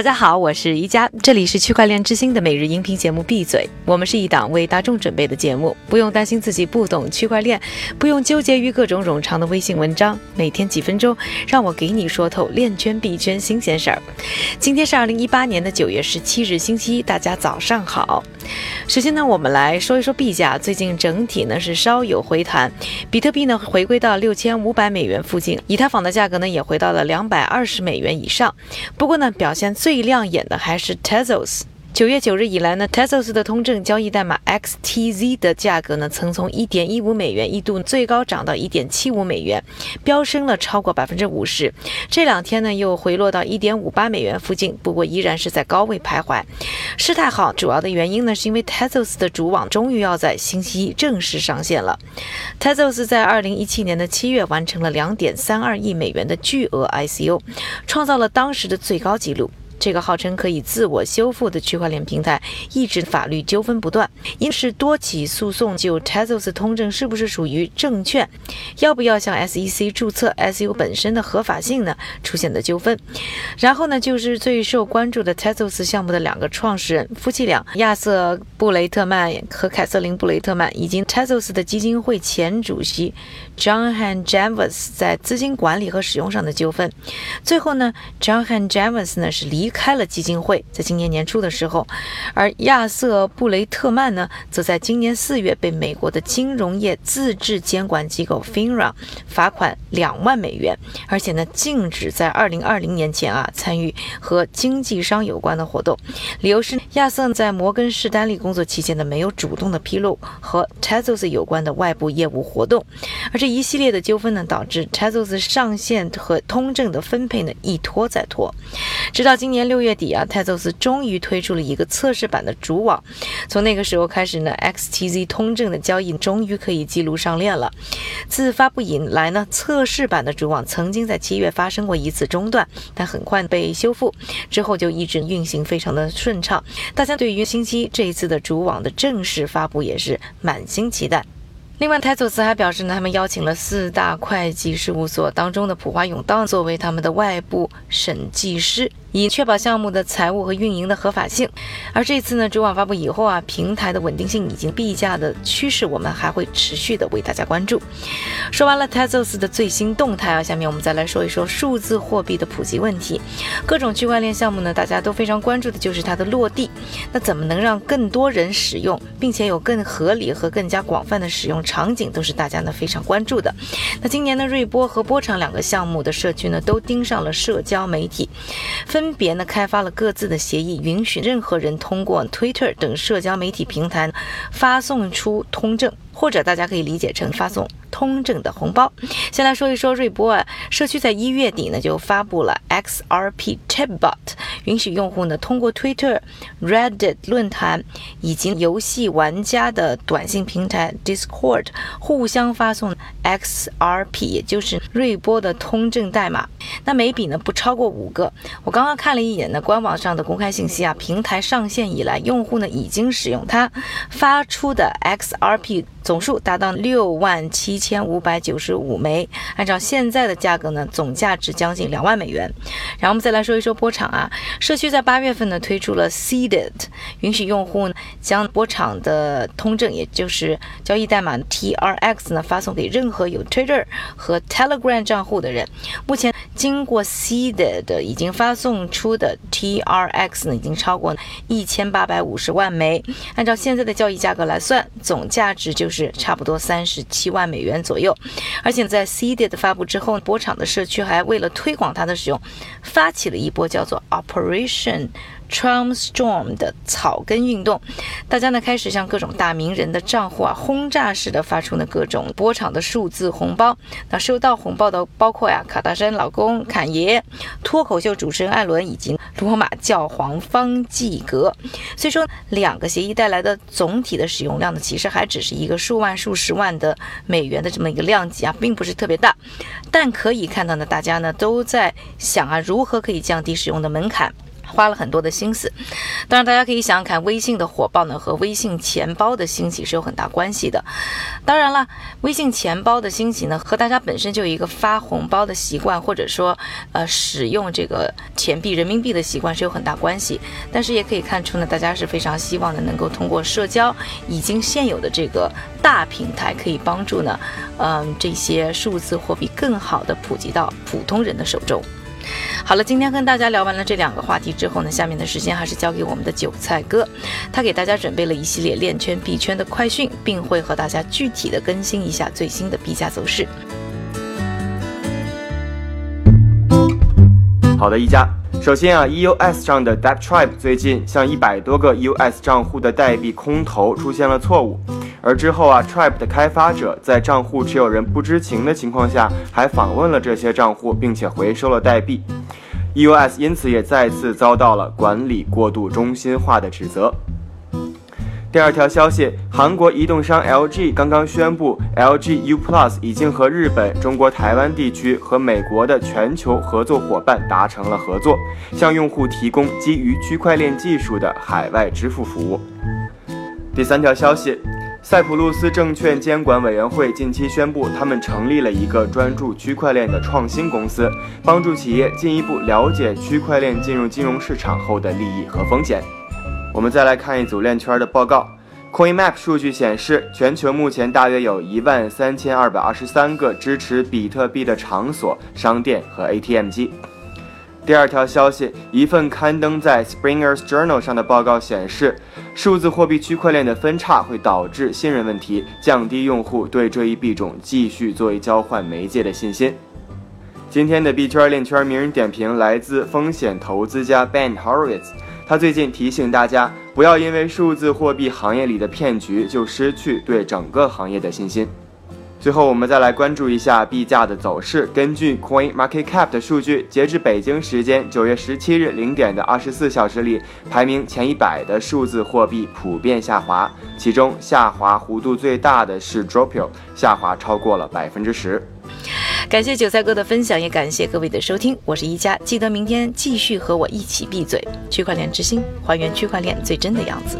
大家好，我是宜家，这里是区块链之星的每日音频节目《闭嘴》。我们是一档为大众准备的节目，不用担心自己不懂区块链，不用纠结于各种冗长的微信文章。每天几分钟，让我给你说透链圈币圈新鲜事儿。今天是二零一八年的九月十七日，星期一，大家早上好。首先呢，我们来说一说币价，最近整体呢是稍有回弹，比特币呢回归到六千五百美元附近，以太坊的价格呢也回到了两百二十美元以上。不过呢，表现最最亮眼的还是 Tezos。九月九日以来呢，Tezos 的通证交易代码 XTZ 的价格呢，曾从一点一五美元一度最高涨到一点七五美元，飙升了超过百分之五十。这两天呢，又回落到一点五八美元附近，不过依然是在高位徘徊。事态好，主要的原因呢，是因为 Tezos 的主网终于要在星期一正式上线了。Tezos 在二零一七年的七月完成了两点三二亿美元的巨额 ICO，创造了当时的最高纪录。这个号称可以自我修复的区块链平台，一直法律纠纷不断，因是多起诉讼就 Tezos 通证是不是属于证券，要不要向 SEC 注册 SU 本身的合法性呢？出现的纠纷。然后呢，就是最受关注的 Tezos 项目的两个创始人夫妻俩亚瑟布雷特曼和凯瑟琳布雷特曼，以及 Tezos 的基金会前主席 John Han Javas 在资金管理和使用上的纠纷。最后呢，John Han Javas 呢是离。开了基金会，在今年年初的时候，而亚瑟布雷特曼呢，则在今年四月被美国的金融业自治监管机构 FINRA 罚款两万美元，而且呢，禁止在二零二零年前啊参与和经纪商有关的活动。理由是亚瑟在摩根士丹利工作期间呢，没有主动的披露和 Tezos 有关的外部业务活动。而这一系列的纠纷呢，导致 Tezos 上线和通证的分配呢，一拖再拖，直到今年。年六月底啊，泰宙斯终于推出了一个测试版的主网。从那个时候开始呢，XTZ 通证的交易终于可以记录上链了。自发布以来呢，测试版的主网曾经在七月发生过一次中断，但很快被修复，之后就一直运行非常的顺畅。大家对于星期这一次的主网的正式发布也是满心期待。另外，泰佐斯还表示呢，他们邀请了四大会计事务所当中的普华永道作为他们的外部审计师。以确保项目的财务和运营的合法性。而这次呢，主网发布以后啊，平台的稳定性以及币价的趋势，我们还会持续的为大家关注。说完了 Tezos 的最新动态啊，下面我们再来说一说数字货币的普及问题。各种区块链项目呢，大家都非常关注的就是它的落地。那怎么能让更多人使用，并且有更合理和更加广泛的使用场景，都是大家呢非常关注的。那今年呢，瑞波和波场两个项目的社区呢，都盯上了社交媒体，分。分别呢开发了各自的协议，允许任何人通过 Twitter 等社交媒体平台发送出通证。或者大家可以理解成发送通证的红包。先来说一说瑞波啊，社区在一月底呢就发布了 XRP Chatbot，允许用户呢通过 Twitter、Reddit 论坛以及游戏玩家的短信平台 Discord 互相发送 XRP，也就是瑞波的通证代码。那每笔呢不超过五个。我刚刚看了一眼呢官网上的公开信息啊，平台上线以来，用户呢已经使用它发出的 XRP。总数达到六万七千五百九十五枚，按照现在的价格呢，总价值将近两万美元。然后我们再来说一说波场啊，社区在八月份呢推出了 Seeded，允许用户将波场的通证，也就是交易代码 TRX 呢发送给任何有 Twitter 和 Telegram 账户的人。目前经过 Seeded 已经发送出的 TRX 呢已经超过一千八百五十万枚，按照现在的交易价格来算，总价值就。是差不多三十七万美元左右，而且在 Seeded 的发布之后，波场的社区还为了推广它的使用，发起了一波叫做 Operation。Trump Storm 的草根运动，大家呢开始向各种大名人的账户啊轰炸式的发出呢各种波场的数字红包。那收到红包的包括呀卡戴珊老公坎爷、脱口秀主持人艾伦以及罗马教皇方济格。所以说，两个协议带来的总体的使用量呢，其实还只是一个数万、数十万的美元的这么一个量级啊，并不是特别大。但可以看到呢，大家呢都在想啊，如何可以降低使用的门槛。花了很多的心思。当然，大家可以想想看，微信的火爆呢和微信钱包的兴起是有很大关系的。当然了，微信钱包的兴起呢和大家本身就有一个发红包的习惯，或者说呃使用这个钱币人民币的习惯是有很大关系。但是也可以看出呢，大家是非常希望呢能够通过社交已经现有的这个大平台，可以帮助呢，嗯这些数字货币更好的普及到普通人的手中。好了，今天跟大家聊完了这两个话题之后呢，下面的时间还是交给我们的韭菜哥，他给大家准备了一系列链圈币圈的快讯，并会和大家具体的更新一下最新的币价走势。好的，一家。首先啊，EOS 上的 Debt Tribe 最近向一百多个 EOS 账户的代币空投出现了错误。而之后啊，Tribe 的开发者在账户持有人不知情的情况下，还访问了这些账户，并且回收了代币。EOS 因此也再次遭到了管理过度中心化的指责。第二条消息，韩国移动商 LG 刚刚宣布，LG U Plus 已经和日本、中国台湾地区和美国的全球合作伙伴达成了合作，向用户提供基于区块链技术的海外支付服务。第三条消息。塞浦路斯证券监管委员会近期宣布，他们成立了一个专注区块链的创新公司，帮助企业进一步了解区块链进入金融市场后的利益和风险。我们再来看一组链圈的报告，CoinMap 数据显示，全球目前大约有一万三千二百二十三个支持比特币的场所、商店和 ATM 机。第二条消息，一份刊登在 Springer's Journal 上的报告显示，数字货币区块链的分叉会导致信任问题，降低用户对这一币种继续作为交换媒介的信心。今天的币圈链圈名人点评来自风险投资家 Ben Horowitz，他最近提醒大家，不要因为数字货币行业里的骗局就失去对整个行业的信心。最后，我们再来关注一下币价的走势。根据 Coin Market Cap 的数据，截至北京时间九月十七日零点的二十四小时里，排名前一百的数字货币普遍下滑，其中下滑幅度最大的是 Dropio，下滑超过了百分之十。感谢韭菜哥的分享，也感谢各位的收听。我是一加，记得明天继续和我一起闭嘴。区块链之星，还原区块链最真的样子。